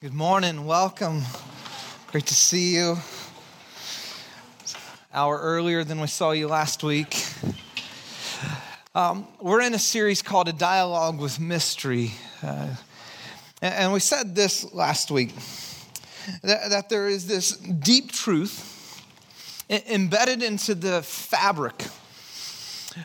Good morning. Welcome. Great to see you. Hour earlier than we saw you last week. Um, we're in a series called A Dialogue with Mystery. Uh, and, and, we said this last week that, that there is this deep truth embedded into the fabric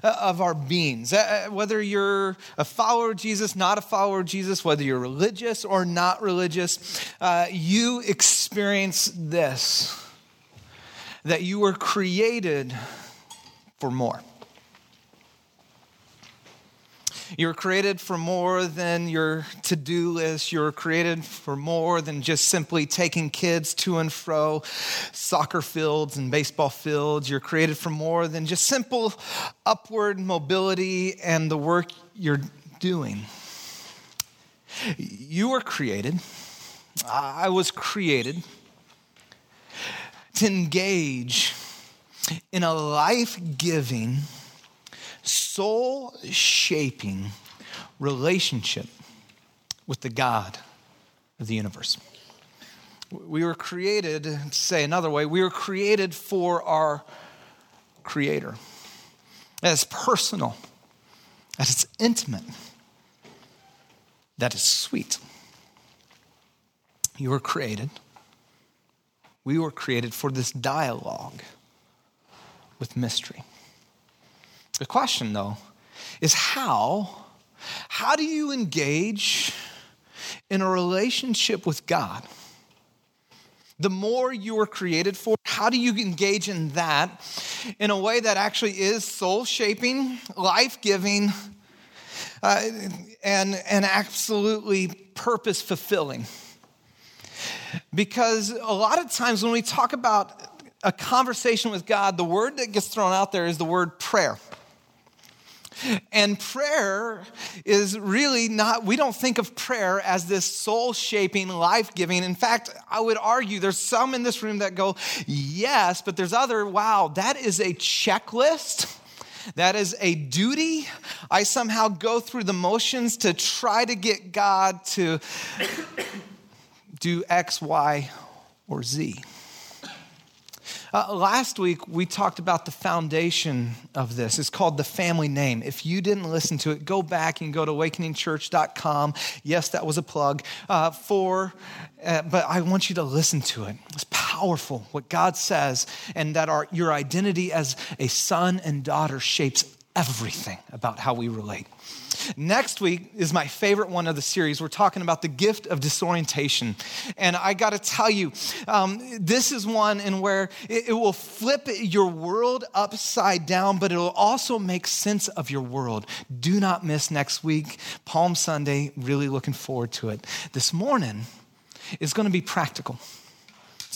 of our beings. Uh, uh, whether you're a follower of Jesus, not a follower of Jesus, whether you're religious or not religious, uh, you experience this that you were created for more. You were created for more than your to do list. You're created for more than just simply taking kids to and fro soccer fields and baseball fields. You're created for more than just simple upward mobility and the work you're doing. You were created, I was created to engage in a life giving, soul shaping relationship with the God of the universe. We were created, to say another way, we were created for our Creator. That is personal, that is intimate, that is sweet. You were created. We were created for this dialogue with mystery. The question, though, is how, how do you engage in a relationship with God? The more you were created for, how do you engage in that in a way that actually is soul shaping, life giving, uh, and, and absolutely purpose fulfilling? Because a lot of times when we talk about a conversation with God, the word that gets thrown out there is the word prayer. And prayer is really not, we don't think of prayer as this soul shaping, life giving. In fact, I would argue there's some in this room that go, yes, but there's other, wow, that is a checklist. That is a duty. I somehow go through the motions to try to get God to do X, Y, or Z. Uh, last week, we talked about the foundation of this. It's called the family name. If you didn't listen to it, go back and go to awakeningchurch.com. Yes, that was a plug uh, for, uh, but I want you to listen to it. It's powerful what God says, and that our, your identity as a son and daughter shapes everything about how we relate. Next week is my favorite one of the series. We're talking about the gift of disorientation. And I got to tell you, um, this is one in where it, it will flip your world upside down, but it will also make sense of your world. Do not miss next week, Palm Sunday. Really looking forward to it. This morning is going to be practical.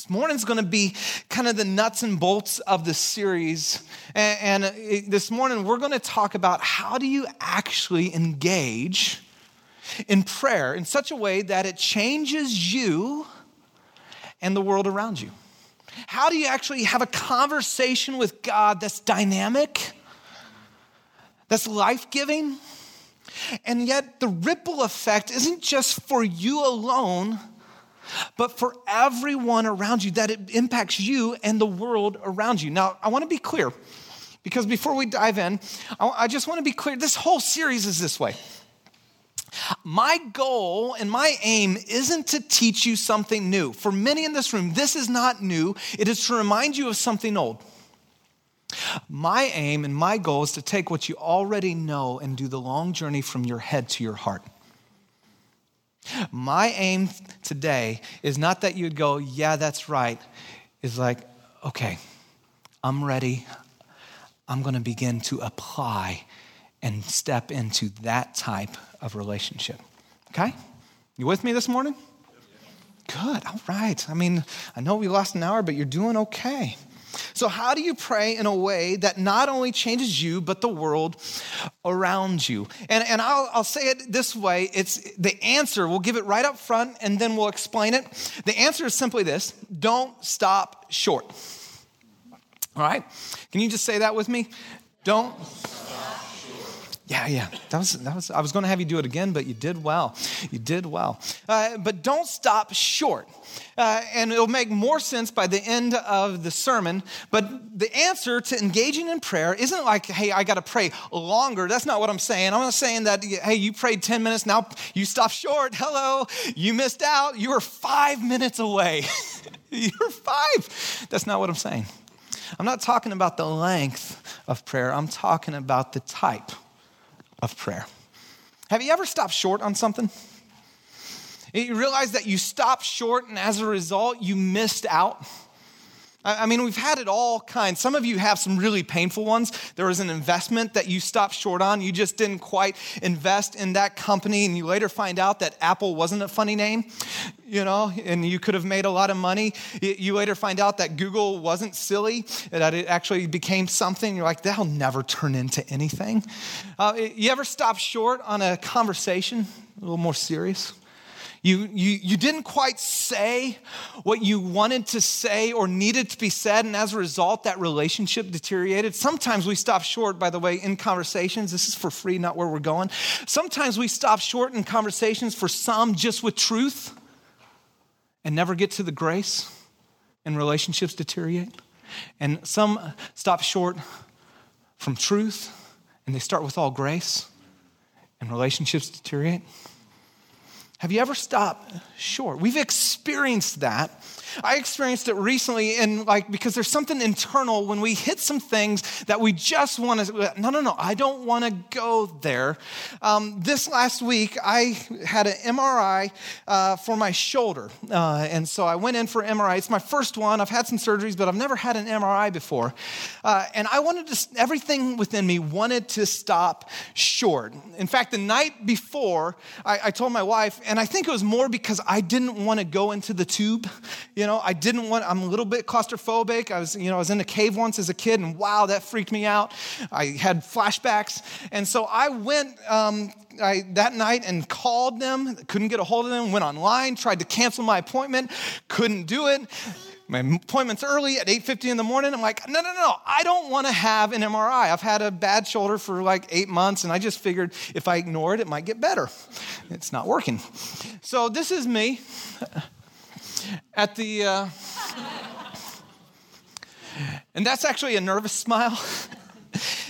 Morning's going to be kind of the nuts and bolts of the series. And, uh, and this morning, we're going to talk about how do you actually engage in prayer in such a way that it changes you and the world around you. How do you actually have a conversation with God that's dynamic, that's life giving, and yet the ripple effect isn't just for you alone but for everyone around you, that it impacts you and the world around you. Now, I want to be clear because before we dive in, I just want to be clear this whole series is this way. My goal and my aim isn't to teach you something new. For many in this room, this is not new, it is to remind you of something old. My aim and my goal is to take what you already know and do the long journey from your head to your heart. My aim today is not that you'd go, yeah, that's right. It's like, okay, I'm ready. I'm going to begin to apply and step into that type of relationship. Okay? You with me this morning? Good. All right. I mean, I know we lost an hour, but you're doing okay. So, how do you pray in a way that not only changes you, but the world around you? And, and I'll, I'll say it this way it's the answer, we'll give it right up front and then we'll explain it. The answer is simply this don't stop short. All right? Can you just say that with me? Don't Yeah, yeah. That was, that was, I was going to have you do it again, but you did well. You did well. Uh, but don't stop short. Uh, and it'll make more sense by the end of the sermon. But the answer to engaging in prayer isn't like, hey, I got to pray longer. That's not what I'm saying. I'm not saying that, hey, you prayed 10 minutes, now you stop short. Hello, you missed out. You were five minutes away. You're five. That's not what I'm saying. I'm not talking about the length of prayer, I'm talking about the type of prayer. Have you ever stopped short on something? You realize that you stopped short and as a result, you missed out? I mean, we've had it all kinds. Some of you have some really painful ones. There was an investment that you stopped short on. You just didn't quite invest in that company, and you later find out that Apple wasn't a funny name, you know, and you could have made a lot of money. You later find out that Google wasn't silly, that it actually became something. You're like, that'll never turn into anything. Uh, you ever stop short on a conversation, a little more serious? You, you, you didn't quite say what you wanted to say or needed to be said, and as a result, that relationship deteriorated. Sometimes we stop short, by the way, in conversations. This is for free, not where we're going. Sometimes we stop short in conversations for some just with truth and never get to the grace, and relationships deteriorate. And some stop short from truth and they start with all grace, and relationships deteriorate. Have you ever stopped short? We've experienced that I experienced it recently, and like, because there's something internal when we hit some things that we just want to, no, no, no, I don't want to go there. Um, this last week, I had an MRI uh, for my shoulder. Uh, and so I went in for MRI. It's my first one. I've had some surgeries, but I've never had an MRI before. Uh, and I wanted to, everything within me wanted to stop short. In fact, the night before, I, I told my wife, and I think it was more because I didn't want to go into the tube. You know, I didn't want, I'm a little bit claustrophobic. I was, you know, I was in a cave once as a kid, and wow, that freaked me out. I had flashbacks. And so I went um, I, that night and called them, couldn't get a hold of them, went online, tried to cancel my appointment, couldn't do it. My appointment's early at 8:50 in the morning. I'm like, no, no, no, I don't want to have an MRI. I've had a bad shoulder for like eight months, and I just figured if I ignore it, it might get better. It's not working. So this is me at the. Uh, and that's actually a nervous smile.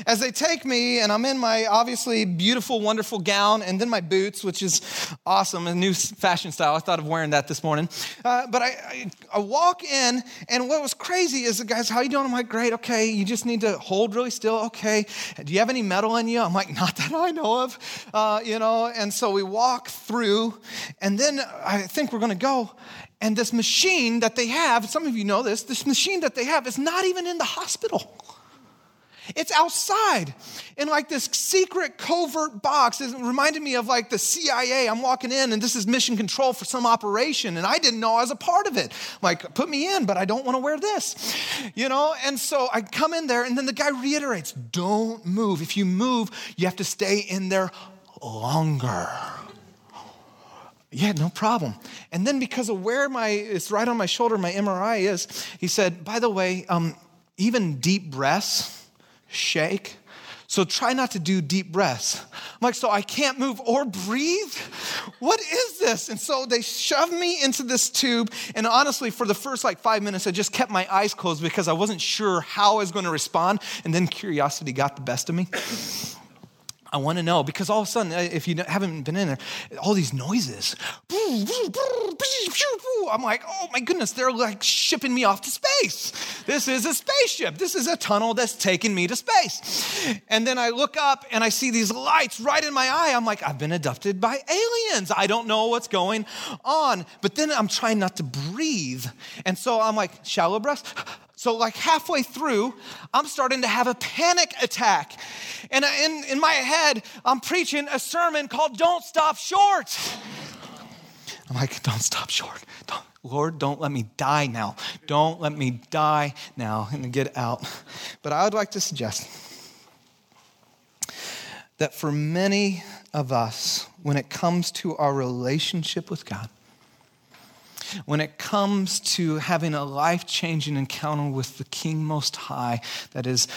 As they take me, and I'm in my obviously beautiful, wonderful gown, and then my boots, which is awesome, a new fashion style. I thought of wearing that this morning. Uh, but I, I, I, walk in, and what was crazy is the guys, how you doing? I'm like, great, okay. You just need to hold really still, okay. Do you have any metal in you? I'm like, not that I know of, uh, you know. And so we walk through, and then I think we're going to go, and this machine that they have, some of you know this, this machine that they have is not even in the hospital. It's outside in like this secret covert box. It reminded me of like the CIA. I'm walking in and this is mission control for some operation and I didn't know I was a part of it. Like, put me in, but I don't want to wear this. You know? And so I come in there and then the guy reiterates don't move. If you move, you have to stay in there longer. Yeah, no problem. And then because of where my, it's right on my shoulder, my MRI is, he said, by the way, um, even deep breaths shake. So try not to do deep breaths. I'm like, so I can't move or breathe? What is this? And so they shoved me into this tube. And honestly, for the first like five minutes, I just kept my eyes closed because I wasn't sure how I was going to respond. And then curiosity got the best of me. I want to know because all of a sudden, if you haven't been in there, all these noises. I'm like, oh my goodness, they're like shipping me off to space. This is a spaceship. This is a tunnel that's taking me to space. And then I look up and I see these lights right in my eye. I'm like, I've been abducted by aliens. I don't know what's going on. But then I'm trying not to breathe. And so I'm like, shallow breath. so, like halfway through, I'm starting to have a panic attack. And in, in my head, I'm preaching a sermon called Don't Stop Short. I'm like, Don't stop short. Don't, Lord, don't let me die now. Don't let me die now and get out. But I would like to suggest that for many of us, when it comes to our relationship with God, when it comes to having a life changing encounter with the King Most High that is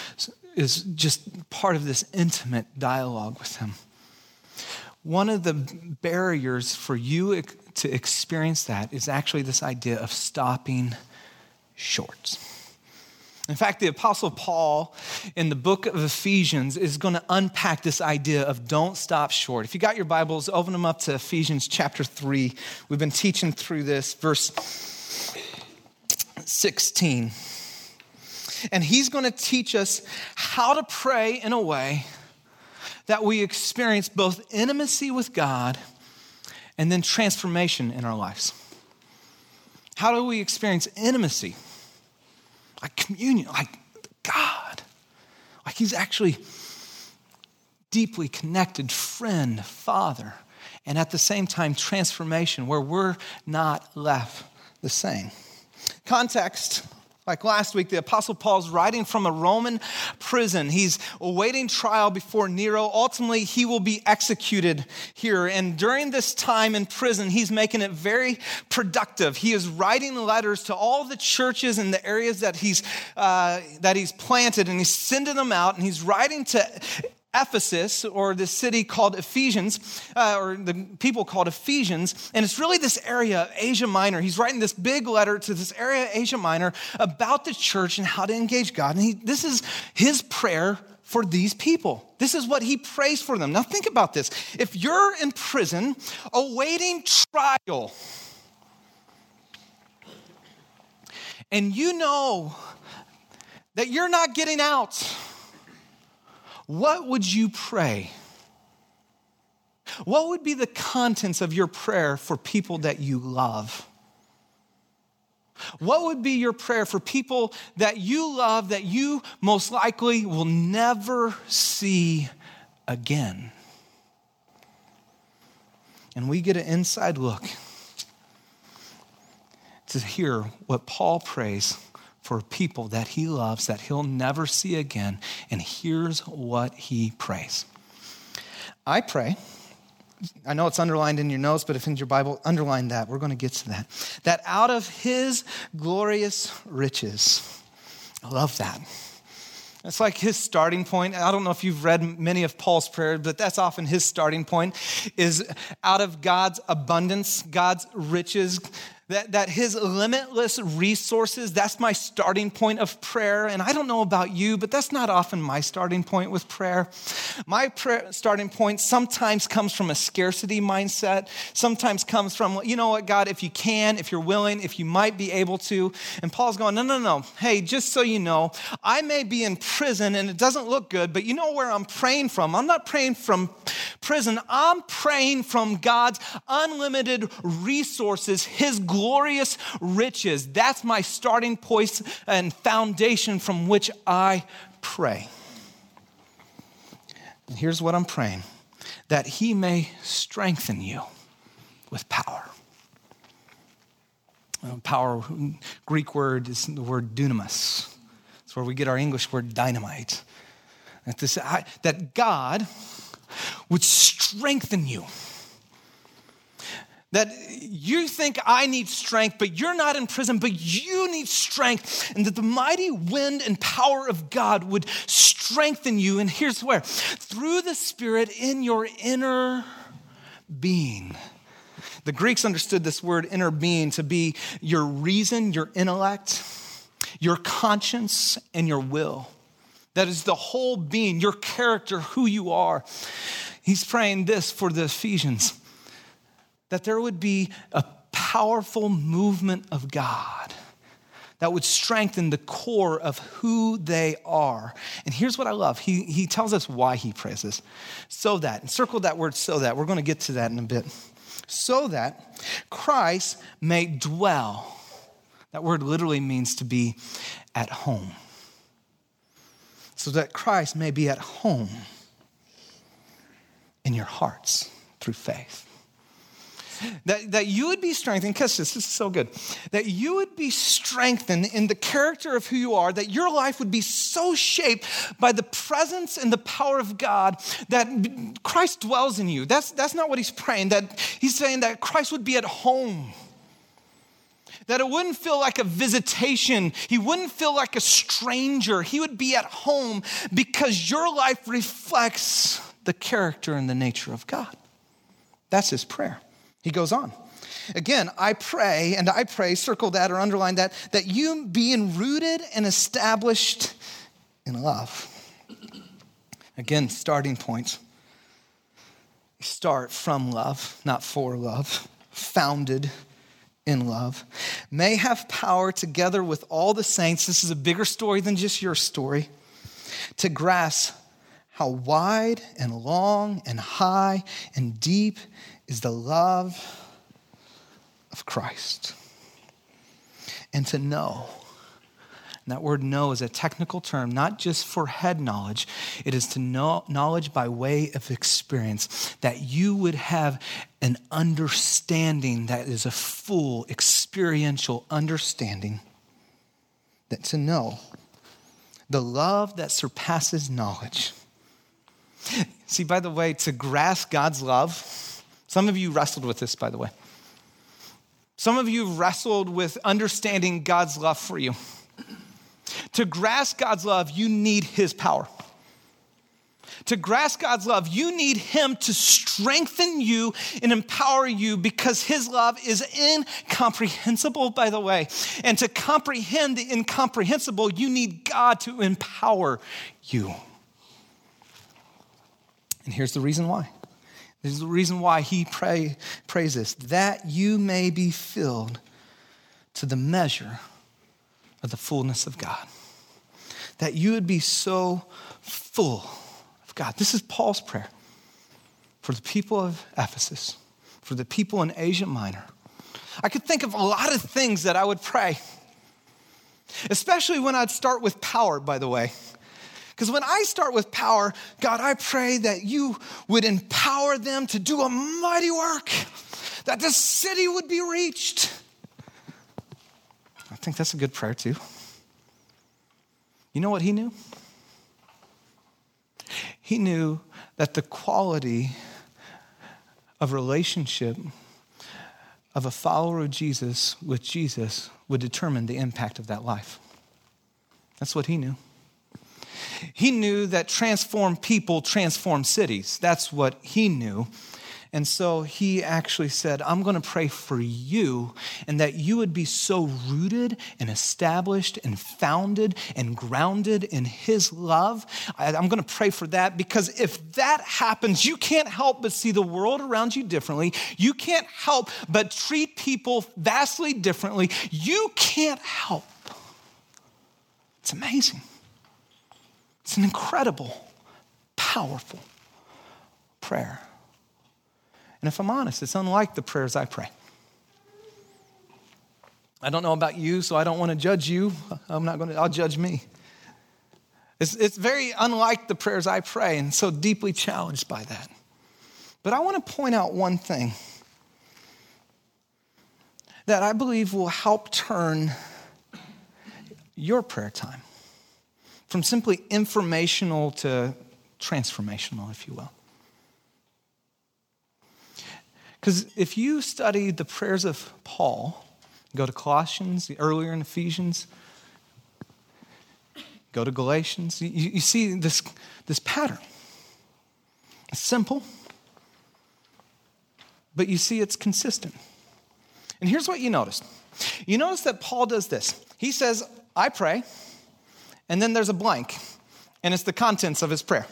is just part of this intimate dialogue with Him. One of the barriers for you to experience that is actually this idea of stopping short. In fact, the Apostle Paul in the book of Ephesians is going to unpack this idea of don't stop short. If you got your Bibles, open them up to Ephesians chapter 3. We've been teaching through this, verse 16. And he's going to teach us how to pray in a way that we experience both intimacy with God and then transformation in our lives. How do we experience intimacy? Like communion, like God. Like He's actually deeply connected friend, father, and at the same time, transformation where we're not left the same. Context like last week, the Apostle Paul's writing from a Roman prison. He's awaiting trial before Nero. Ultimately, he will be executed here. And during this time in prison, he's making it very productive. He is writing letters to all the churches in the areas that he's, uh, that he's planted, and he's sending them out, and he's writing to Ephesus, or the city called Ephesians, uh, or the people called Ephesians, and it's really this area of Asia Minor. He's writing this big letter to this area of Asia Minor about the church and how to engage God. And he, this is his prayer for these people. This is what he prays for them. Now, think about this. If you're in prison awaiting trial, and you know that you're not getting out, what would you pray? What would be the contents of your prayer for people that you love? What would be your prayer for people that you love that you most likely will never see again? And we get an inside look to hear what Paul prays for people that he loves that he'll never see again. And here's what he prays I pray. I know it's underlined in your notes, but if in your Bible, underline that. We're going to get to that. That out of his glorious riches, I love that. That's like his starting point. I don't know if you've read many of Paul's prayers, but that's often his starting point is out of God's abundance, God's riches, that, that his limitless resources, that's my starting point of prayer. And I don't know about you, but that's not often my starting point with prayer. My prayer starting point sometimes comes from a scarcity mindset, sometimes comes from, you know what, God, if you can, if you're willing, if you might be able to. And Paul's going, no, no, no. Hey, just so you know, I may be in prison and it doesn't look good, but you know where I'm praying from? I'm not praying from prison, I'm praying from God's unlimited resources, his glory glorious riches. That's my starting point and foundation from which I pray. And here's what I'm praying that He may strengthen you with power. Power, Greek word is the word dunamis. It's where we get our English word dynamite. That, this, that God would strengthen you that you think I need strength, but you're not in prison, but you need strength, and that the mighty wind and power of God would strengthen you. And here's where through the Spirit in your inner being. The Greeks understood this word inner being to be your reason, your intellect, your conscience, and your will. That is the whole being, your character, who you are. He's praying this for the Ephesians that there would be a powerful movement of God that would strengthen the core of who they are. And here's what I love he, he tells us why he prays this. So that, and circle that word so that. We're going to get to that in a bit. So that Christ may dwell. That word literally means to be at home. So that Christ may be at home in your hearts through faith that, that you would be strengthened, because this, this is so good, that you would be strengthened in the character of who you are, that your life would be so shaped by the presence and the power of God that Christ dwells in you. That's, that's not what he's praying, that he's saying that Christ would be at home that it wouldn't feel like a visitation. He wouldn't feel like a stranger. He would be at home because your life reflects the character and the nature of God. That's his prayer. He goes on. Again, I pray, and I pray, circle that or underline that, that you being rooted and established in love. Again, starting point. Start from love, not for love, founded in love, may have power together with all the saints. This is a bigger story than just your story. To grasp how wide and long and high and deep is the love of Christ. And to know and that word know is a technical term, not just for head knowledge. It is to know knowledge by way of experience, that you would have an understanding that is a full experiential understanding. That to know the love that surpasses knowledge. See, by the way, to grasp God's love, some of you wrestled with this, by the way. Some of you wrestled with understanding God's love for you. To grasp God's love, you need His power. To grasp God's love, you need Him to strengthen you and empower you because His love is incomprehensible, by the way. And to comprehend the incomprehensible, you need God to empower you. And here's the reason why. This is the reason why He pray, prays this that you may be filled to the measure of the fullness of God. That you would be so full of God. This is Paul's prayer for the people of Ephesus, for the people in Asia Minor. I could think of a lot of things that I would pray, especially when I'd start with power, by the way. Because when I start with power, God, I pray that you would empower them to do a mighty work, that the city would be reached, I think that's a good prayer too. You know what he knew? He knew that the quality of relationship of a follower of Jesus with Jesus would determine the impact of that life. That's what he knew. He knew that transformed people transform cities. That's what he knew. And so he actually said, I'm going to pray for you and that you would be so rooted and established and founded and grounded in his love. I'm going to pray for that because if that happens, you can't help but see the world around you differently. You can't help but treat people vastly differently. You can't help. It's amazing. It's an incredible, powerful prayer. And if I'm honest, it's unlike the prayers I pray. I don't know about you, so I don't want to judge you. I'm not going to, I'll judge me. It's, it's very unlike the prayers I pray, and so deeply challenged by that. But I want to point out one thing that I believe will help turn your prayer time from simply informational to transformational, if you will. Because if you study the prayers of Paul, go to Colossians, earlier in Ephesians, go to Galatians, you, you see this, this pattern. It's simple, but you see it's consistent. And here's what you notice you notice that Paul does this. He says, I pray, and then there's a blank, and it's the contents of his prayer.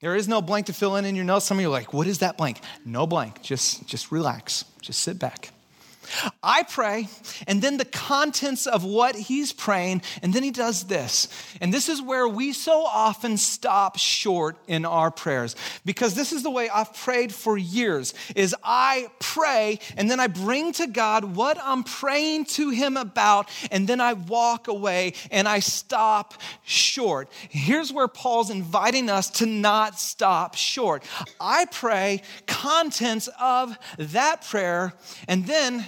There is no blank to fill in in your notes. Some of you are like, what is that blank? No blank. Just, just relax. Just sit back. I pray, and then the contents of what he's praying, and then he does this. And this is where we so often stop short in our prayers because this is the way I've prayed for years is I pray and then I bring to God what I'm praying to him about and then I walk away and I stop short. Here's where Paul's inviting us to not stop short. I pray contents of that prayer and then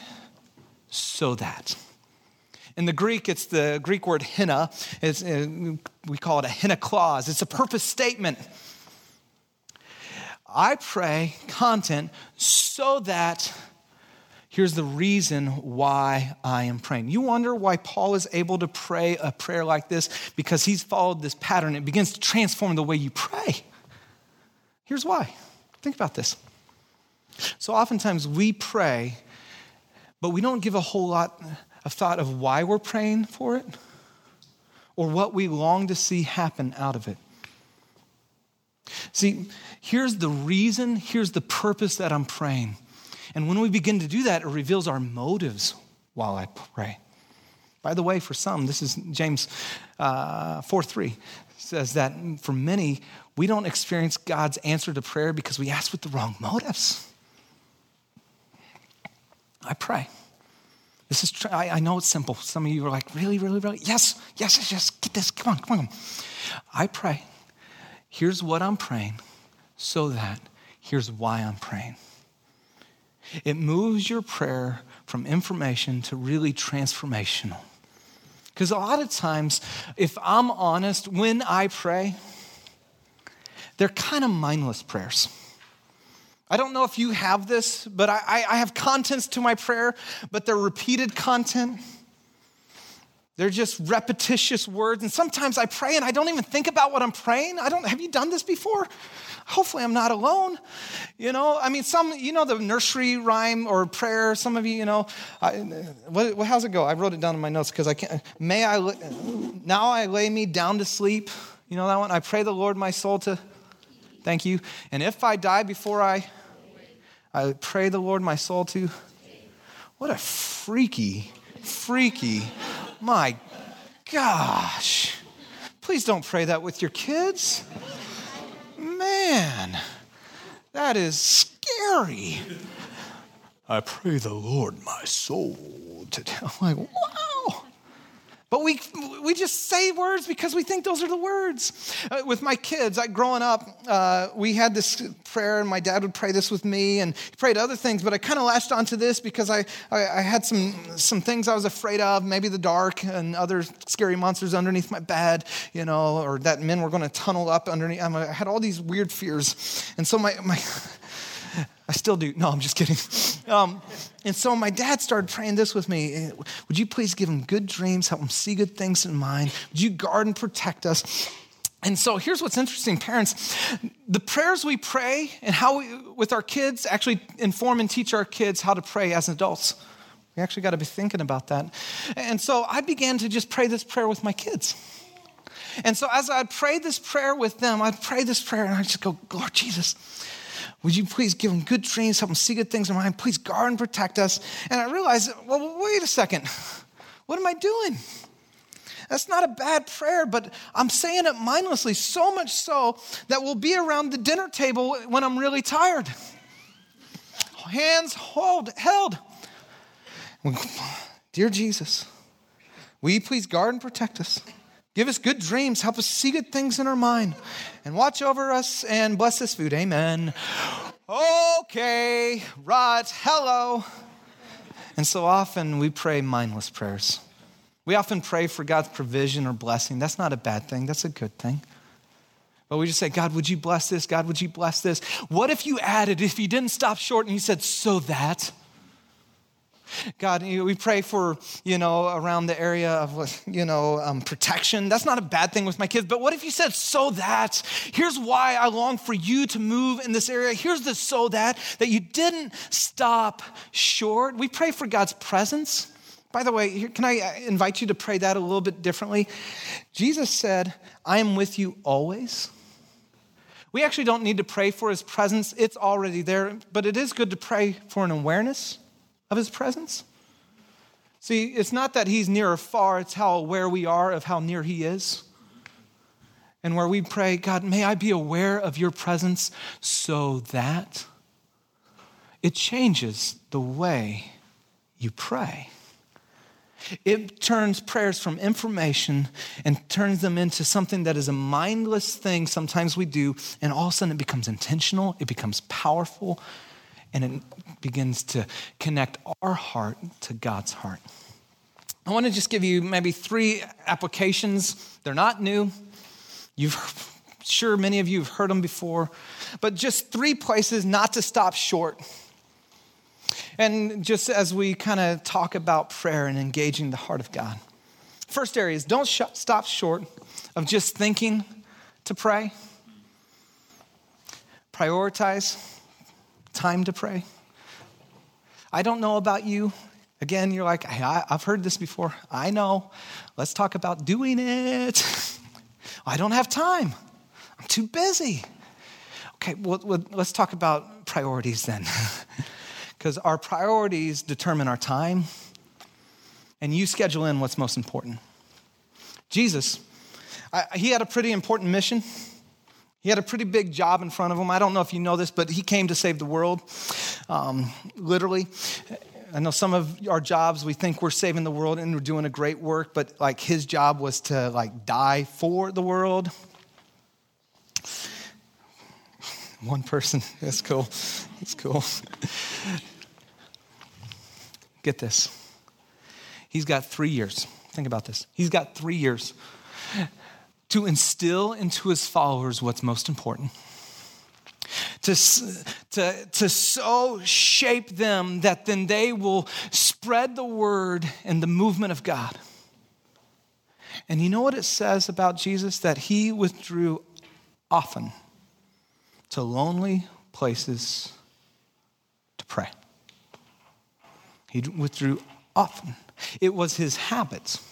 so that. In the Greek, it's the Greek word hina. It's, uh, we call it a hina clause. It's a purpose statement. I pray content so that Here's the reason why I am praying. You wonder why Paul is able to pray a prayer like this? Because he's followed this pattern. It begins to transform the way you pray. Here's why. Think about this. So, oftentimes we pray, but we don't give a whole lot of thought of why we're praying for it or what we long to see happen out of it. See, here's the reason, here's the purpose that I'm praying. And when we begin to do that, it reveals our motives while I pray. By the way, for some, this is James uh, 4 3 says that for many, we don't experience God's answer to prayer because we ask with the wrong motives. I pray. This is, I, I know it's simple. Some of you are like, really, really, really? Yes, yes, yes, yes. Get this. Come on, come on. I pray. Here's what I'm praying so that here's why I'm praying. It moves your prayer from information to really transformational. Because a lot of times, if I'm honest, when I pray, they're kind of mindless prayers. I don't know if you have this, but I, I, have contents to my prayer, but they're repeated content. They're just repetitious words. And sometimes I pray and I don't even think about what I'm praying. I don't, have you done this before? hopefully I'm not alone. You know, I mean, some, you know, the nursery rhyme or prayer, some of you, you know, I, what, how's it go? I wrote it down in my notes because I can't. May I, now I lay me down to sleep. You know that one? I pray the Lord my soul to, thank you. And if I die before I, I pray the Lord my soul to, what a freaky, freaky, my gosh. Please don't pray that with your kids man, that is scary. I pray the Lord my soul to. I'm like, wow. But we, we just say words because we think those are the words. Uh, with my kids, I, growing up, uh, we had this prayer, and my dad would pray this with me, and he prayed other things, but I kind of latched onto this because I, I, I, had some, some things I was afraid of, maybe the dark and other scary monsters underneath my bed, you know, or that men were going to tunnel up underneath. I had all these weird fears. And so my, my I still do. No, I'm just kidding. Um, and so my dad started praying this with me. Would you please give him good dreams, help him see good things in mind? Would you guard and protect us? And so here's what's interesting, parents. The prayers we pray and how we, with our kids, actually inform and teach our kids how to pray as adults. We actually got to be thinking about that. And so I began to just pray this prayer with my kids. And so as I'd pray this prayer with them, I'd pray this prayer and I'd just go, Lord Jesus, would you please give them good dreams, help them see good things in mind? Please guard and protect us. And I realized, well, wait a second. What am I doing? That's not a bad prayer, but I'm saying it mindlessly, so much so that we'll be around the dinner table when I'm really tired. Hands hold, held. Dear Jesus, will you please guard and protect us? Give us good dreams. Help us see good things in our mind. And watch over us and bless this food. Amen. Okay, right. Hello. And so often we pray mindless prayers. We often pray for God's provision or blessing. That's not a bad thing, that's a good thing. But we just say, God, would you bless this? God, would you bless this? What if you added, if you didn't stop short and you said, so that? God, we pray for, you know, around the area of, you know, um, protection. That's not a bad thing with my kids. But what if you said, so that? Here's why I long for you to move in this area. Here's the so that, that you didn't stop short. We pray for God's presence. By the way, can I uh, invite you to pray that a little bit differently? Jesus said, I am with you always. We actually don't need to pray for his presence, it's already there, but it is good to pray for an awareness of his presence. See, it's not that he's near or far, it's how aware we are of how near he is. And where we pray, God, may I be aware of your presence so that it changes the way you pray. It turns prayers from information and turns them into something that is a mindless thing sometimes we do, and all of a sudden it becomes intentional, it becomes powerful, and it begins to connect our heart to God's heart. I want to just give you maybe three applications. They're not new. You've sure many of you have heard them before, but just three places not to stop short. And just as we kind of talk about prayer and engaging the heart of God, first area is don't sh- stop short of just thinking to pray. Prioritize time to pray. I don't know about you. Again, you're like, hey, I, have heard this before. I know. Let's talk about doing it. I don't have time. I'm too busy. Okay, well, let's talk about priorities then. Because our priorities determine our time, and you schedule in what's most important. Jesus, I, he had a pretty important mission. He had a pretty big job in front of him. I don't know if you know this, but he came to save the world, um, literally. I know some of our jobs, we think we're saving the world and we're doing a great work, but like his job was to like die for the world. One person, that's cool. That's cool. Get this. He's got three years. Think about this. He's got three years to instill into his followers what's most important. To, to, to so shape them that then they will spread the word and the movement of God. And you know what it says about Jesus? That he withdrew often to lonely places to pray. He withdrew often. It was his habits.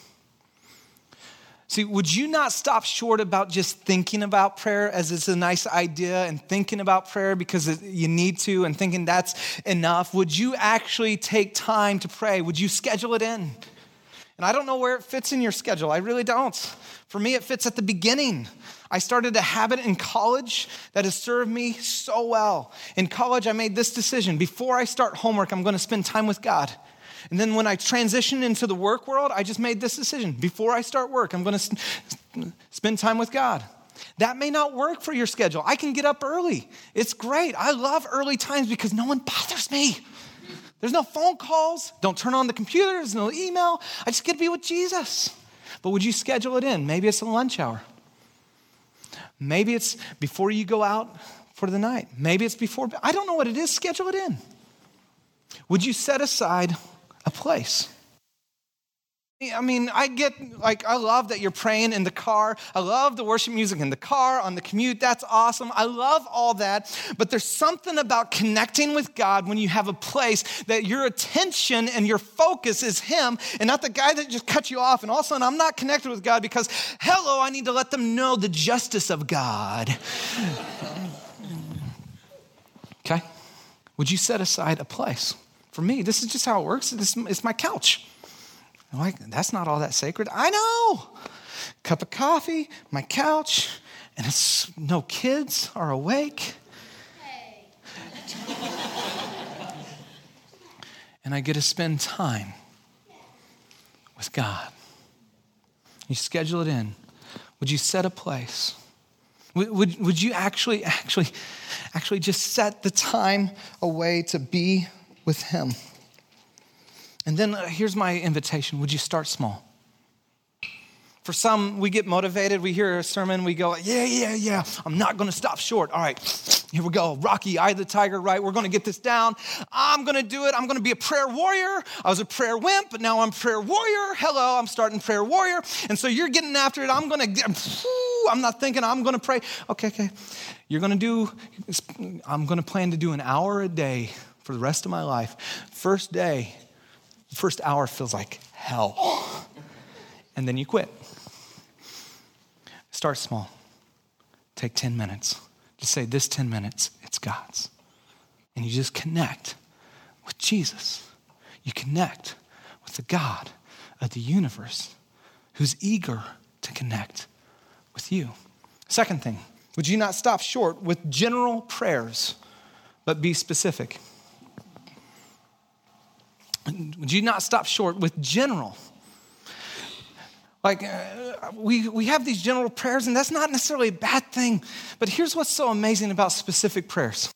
See, would you not stop short about just thinking about prayer as it's a nice idea and thinking about prayer because you need to and thinking that's enough? Would you actually take time to pray? Would you schedule it in? And I don't know where it fits in your schedule. I really don't. For me, it fits at the beginning. I started a habit in college that has served me so well. In college, I made this decision before I start homework, I'm going to spend time with God. And then when I transitioned into the work world, I just made this decision. Before I start work, I'm going to spend time with God. That may not work for your schedule. I can get up early. It's great. I love early times because no one bothers me. There's no phone calls. Don't turn on the computer. There's no email. I just get to be with Jesus. But would you schedule it in? Maybe it's a lunch hour. Maybe it's before you go out for the night. Maybe it's before. I don't know what it is. Schedule it in. Would you set aside a place. I mean, I get like, I love that you're praying in the car. I love the worship music in the car, on the commute. That's awesome. I love all that. But there's something about connecting with God when you have a place that your attention and your focus is Him and not the guy that just cut you off. And all of a sudden, I'm not connected with God because, hello, I need to let them know the justice of God. okay? Would you set aside a place? For me, this is just how it works. This, it's my couch. I'm like, that's not all that sacred. I know. Cup of coffee, my couch, and it's no kids are awake. and I get to spend time with God. You schedule it in. Would you set a place? Would, would, would you actually, actually, actually just set the time away to be with Him. And then uh, here's my invitation Would you start small? For some, we get motivated. We hear a sermon, we go, yeah, yeah, yeah, I'm not gonna stop short. All right, here we go. Rocky, eye the tiger, right? We're gonna get this down. I'm gonna do it. I'm gonna be a prayer warrior. I was a prayer wimp, but now I'm prayer warrior. Hello, I'm starting prayer warrior. And so you're getting after it. I'm gonna, I'm not thinking I'm gonna pray. Okay, okay. You're gonna do, I'm gonna plan to do an hour a day for the rest of my life. First day, first hour feels like hell. And then you quit. Start small. Take 10 minutes. Just say, This 10 minutes, it's God's. And you just connect with Jesus. You connect with the God of the universe who's eager to connect with you. Second thing, would you not stop short with general prayers, but be specific? Would you not stop short with general? Like, uh, we, we have these general prayers, and that's not necessarily a bad thing. But here's what's so amazing about specific prayers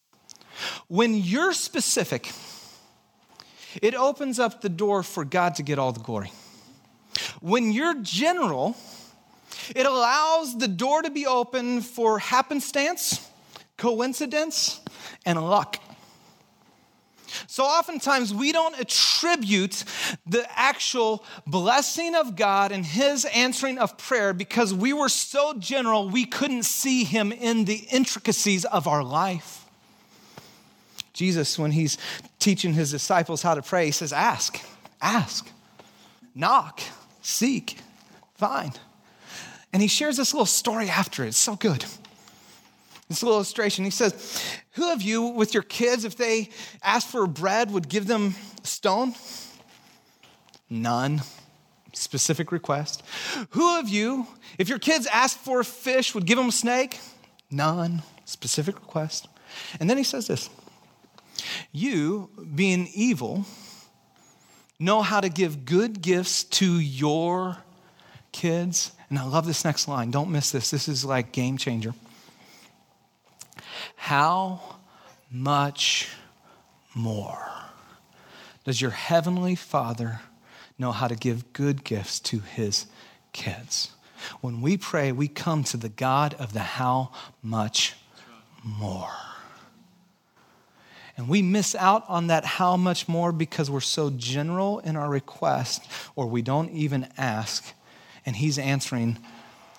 when you're specific, it opens up the door for God to get all the glory. When you're general, it allows the door to be open for happenstance, coincidence, and luck. So oftentimes we don't attribute the actual blessing of God and his answering of prayer because we were so general we couldn't see him in the intricacies of our life. Jesus, when he's teaching his disciples how to pray, he says, Ask, ask, knock, seek, find. And he shares this little story after it. It's so good. This illustration. He says, Who of you with your kids, if they asked for bread, would give them stone? None. Specific request. Who of you, if your kids asked for a fish, would give them a snake? None. Specific request. And then he says this You, being evil, know how to give good gifts to your kids. And I love this next line. Don't miss this. This is like game changer. How much more does your heavenly Father know how to give good gifts to his kids? When we pray, we come to the God of the how much more. And we miss out on that how much more because we're so general in our request, or we don't even ask, and He's answering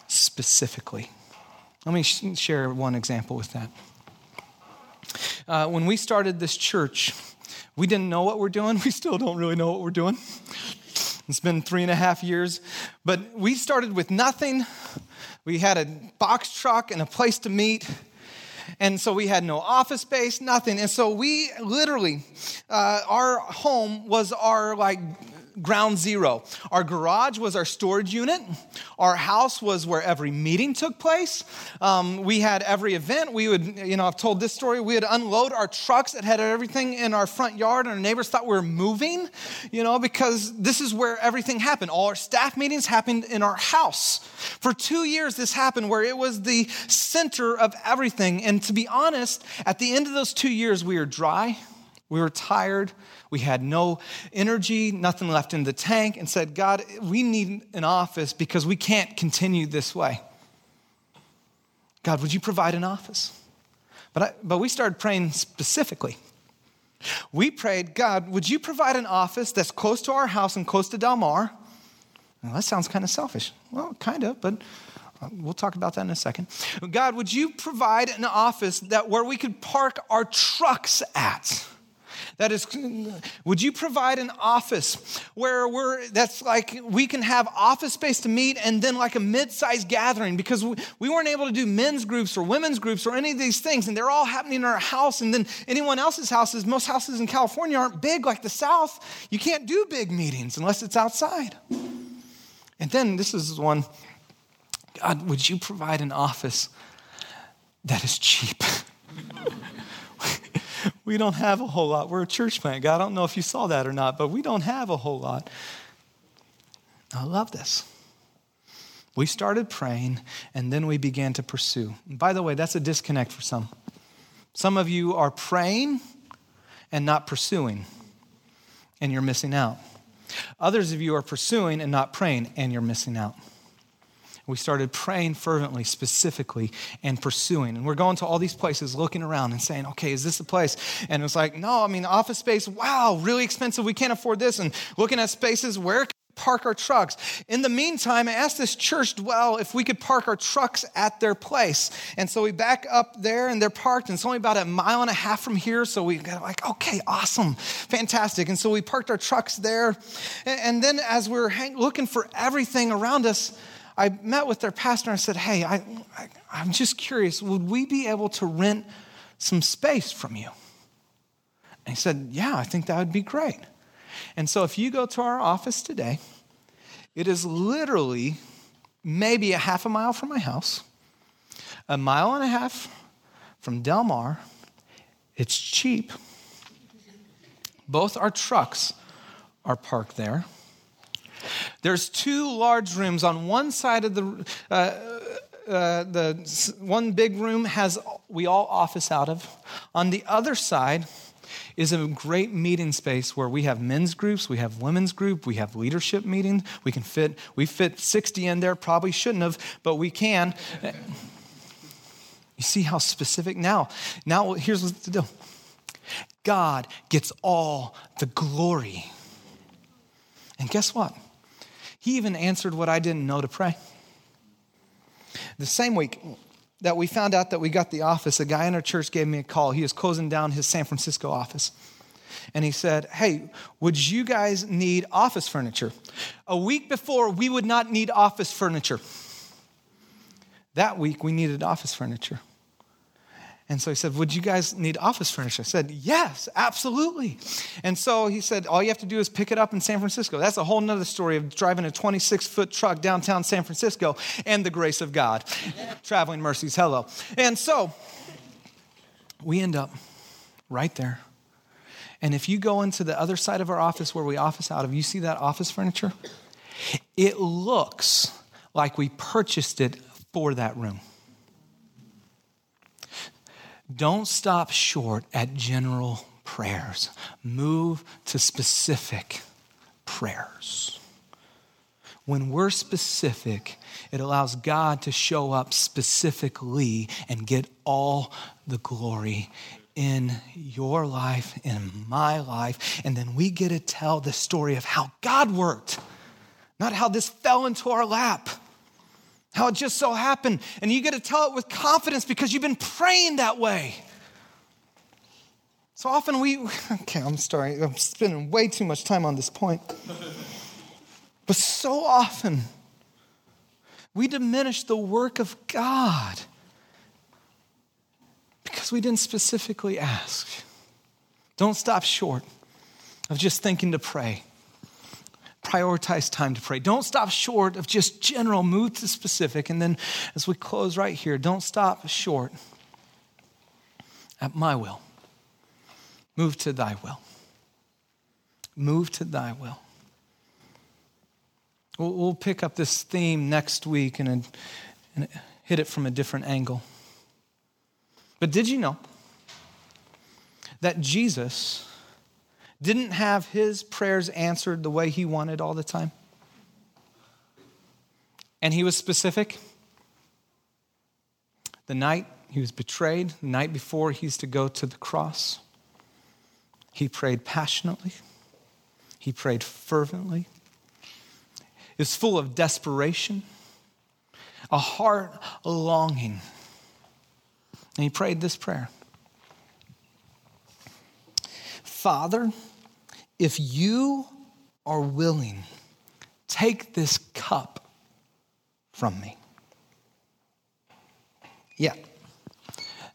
specifically. Let me sh- share one example with that. Uh, when we started this church, we didn't know what we're doing. We still don't really know what we're doing. It's been three and a half years, but we started with nothing. We had a box truck and a place to meet. And so we had no office space, nothing. And so we literally, uh, our home was our like ground zero. Our garage was our storage unit. Our house was where every meeting took place. Um, we had every event. We would, you know, I've told this story. We would unload our trucks that had everything in our front yard, and our neighbors thought we were moving, you know, because this is where everything happened. All our staff meetings happened in our house. For two years, this happened where it was the center of everything. And to be honest, at the end of those two years, we were dry, we were tired, we had no energy, nothing left in the tank, and said, God, we need an office because we can't continue this way. God, would you provide an office? But, I, but we started praying specifically. We prayed, God, would you provide an office that's close to our house and close to Del Mar? Well, that sounds kind of selfish. Well, kind of, but uh, we'll talk about that in a second. God, would you provide an office that where we could park our trucks at? That is, would you provide an office where we're, that's like, we can have office space to meet and then like a mid-sized gathering because we, we weren't able to do men's groups or women's groups or any of these things and they're all happening in our house and then anyone else's houses, most houses in California aren't big like the South. You can't do big meetings unless it's outside. And then this is one, God, would you provide an office that is cheap? we don't have a whole lot. We're a church plant. God, I don't know if you saw that or not, but we don't have a whole lot. I love this. We started praying and then we began to pursue. And by the way, that's a disconnect for some. Some of you are praying and not pursuing, and you're missing out. Others of you are pursuing and not praying, and you're missing out. We started praying fervently, specifically, and pursuing. And we're going to all these places, looking around and saying, okay, is this the place? And it's like, no, I mean, office space, wow, really expensive. We can't afford this. And looking at spaces, where can we park our trucks. In the meantime, I asked this church dwell if we could park our trucks at their place. And so we back up there and they're parked, and it's only about a mile and a half from here. So we got like, okay, awesome, fantastic. And so we parked our trucks there. And then as we are looking for everything around us, I met with their pastor and I said, Hey, I, I, I'm just curious, would we be able to rent some space from you? And he said, Yeah, I think that would be great. And so if you go to our office today, it is literally maybe a half a mile from my house, a mile and a half from Del Mar. It's cheap. Both our trucks are parked there. There's two large rooms on one side of the. Uh, uh, the one big room has we all office out of. On the other side is a great meeting space where we have men's groups, we have women's group, we have leadership meetings. We can fit we fit 60 in there. Probably shouldn't have, but we can. You see how specific now. Now here's the deal. God gets all the glory. And guess what? He even answered what I didn't know to pray. The same week that we found out that we got the office, a guy in our church gave me a call. He was closing down his San Francisco office. And he said, Hey, would you guys need office furniture? A week before, we would not need office furniture. That week, we needed office furniture. And so he said, Would you guys need office furniture? I said, Yes, absolutely. And so he said, All you have to do is pick it up in San Francisco. That's a whole nother story of driving a 26 foot truck downtown San Francisco and the grace of God. Traveling mercies, hello. And so we end up right there. And if you go into the other side of our office where we office out of, you see that office furniture? It looks like we purchased it for that room. Don't stop short at general prayers, move to specific prayers. When we're specific, it allows God to show up specifically and get all the glory in your life, in my life. And then we get to tell the story of how God worked, not how this fell into our lap how it just so happened. And you get to tell it with confidence because you've been praying that way. So often we, okay, I'm sorry, I'm spending way too much time on this point. But so often we diminish the work of God because we didn't specifically ask. Don't stop short of just thinking to pray prioritize time to pray. Don't stop short of just general, move to specific. And then as we close right here, don't stop short at my will. Move to thy will. Move to thy will. We'll, we'll pick up this theme next week and, and hit it from a different angle. But did you know that Jesus didn't have his prayers answered the way he wanted all the time? And he was specific. The night he was betrayed, the night before he's to go to the cross, he prayed passionately, he prayed fervently. It was full of desperation, a heart longing. And he prayed this prayer Father, if you are willing, take this cup from me. Yeah,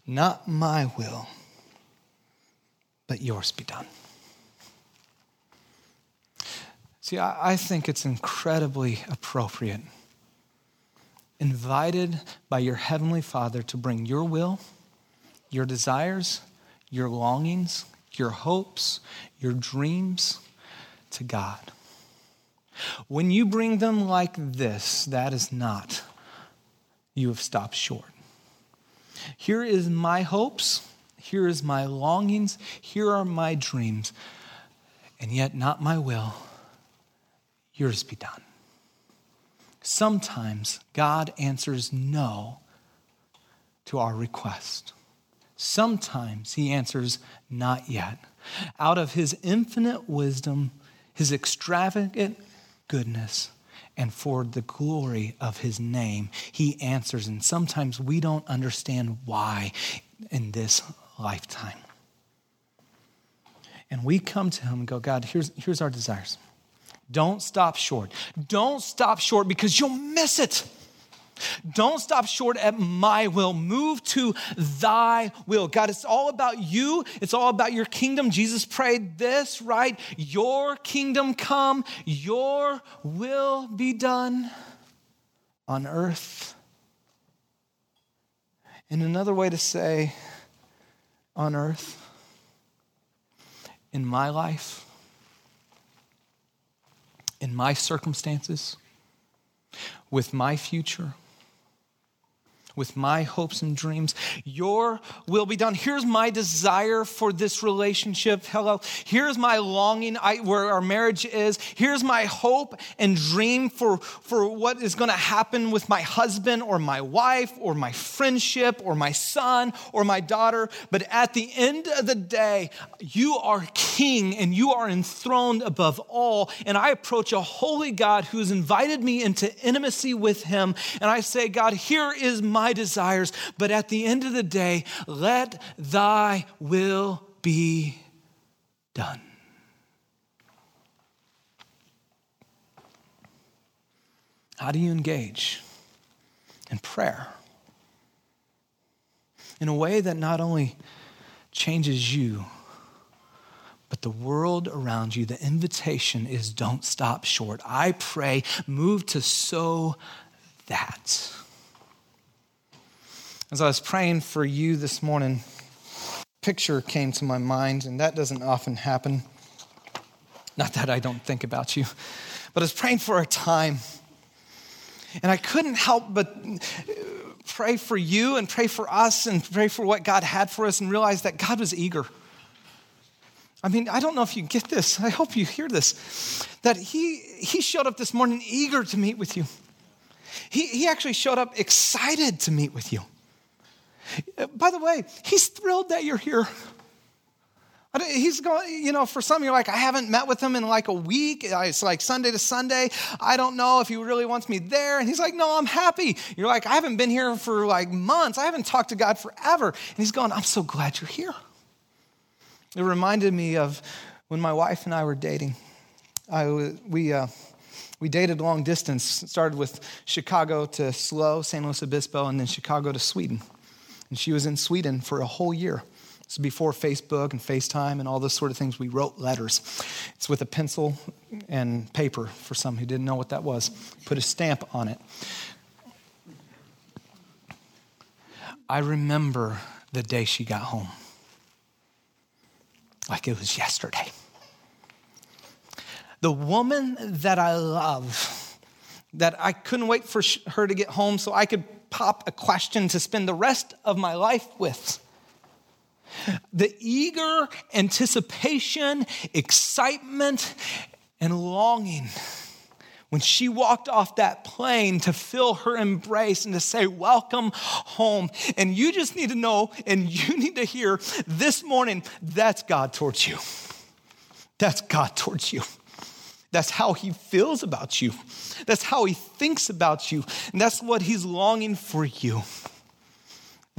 not my will, but yours be done. See, I, think it's incredibly appropriate, invited by your Heavenly Father to bring your will, your desires, your longings, your hopes, your dreams to God. When you bring them like this, that is not, you have stopped short. Here is my hopes, here is my longings, here are my dreams, and yet not my will, yours be done. Sometimes God answers no to our request. Sometimes he answers, Not yet. Out of his infinite wisdom, his extravagant goodness, and for the glory of his name, he answers. And sometimes we don't understand why in this lifetime. And we come to him and go, God, here's, here's our desires. Don't stop short. Don't stop short because you'll miss it. Don't stop short at my will. Move to thy will. God, it's all about you. It's all about your kingdom. Jesus prayed this, right? Your kingdom come, your will be done on earth. And another way to say on earth, in my life, in my circumstances, with my future with my hopes and dreams. Your will be done. Here's my desire for this relationship. Hello. Here's my longing I, where our marriage is. Here's my hope and dream for, for what is going to happen with my husband or my wife or my friendship or my son or my daughter. But at the end of the day, you are king and you are enthroned above all. And I approach a holy God who has invited me into intimacy with him. And I say, God, here is my desires. But at the end of the day, let thy will be done. How do you engage in prayer? In a way that not only changes you, but the world around you, the invitation is don't stop short. I pray, move to so that. As I was praying for you this morning, picture came to my mind, and that doesn't often happen. Not that I don't think about you, but I was praying for a time, and I couldn't help but pray for you and pray for us and pray for what God had for us and realize that God was eager. I mean, I don't know if you get this. I hope you hear this. That he, he showed up this morning eager to meet with you. He, he actually showed up excited to meet with you. By the way, he's thrilled that you're here. He's going, you know, for some, you're like, I haven't met with him in like a week. It's like Sunday to Sunday. I don't know if he really wants me there. And he's like, No, I'm happy. You're like, I haven't been here for like months. I haven't talked to God forever. And he's going, I'm so glad you're here. It reminded me of when my wife and I were dating. I, we, uh, we dated long distance. Started with Chicago to Slow, San Luis Obispo, and then Chicago to Sweden. And she was in Sweden for a whole year. Is before Facebook and FaceTime and all those sort of things. We wrote letters. It's with a pencil and paper for some who didn't know what that was. Put a stamp on it. I remember the day she got home like it was yesterday. The woman that I love, that I couldn't wait for her to get home so I could a question to spend the rest of my life with. The eager anticipation, excitement, and longing when she walked off that plane to feel her embrace and to say, Welcome home. And you just need to know and you need to hear this morning that's God towards you. That's God towards you. That's how he feels about you. That's how he thinks about you. And that's what he's longing for you.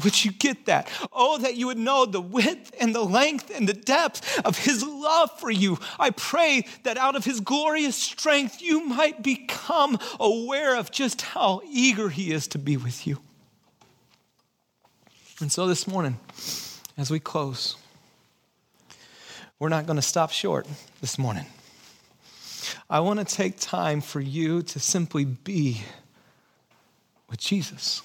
Would you get that? Oh, that you would know the width and the length and the depth of his love for you. I pray that out of his glorious strength, you might become aware of just how eager he is to be with you. And so this morning, as we close, we're not going to stop short this morning. I want to take time for you to simply be with Jesus.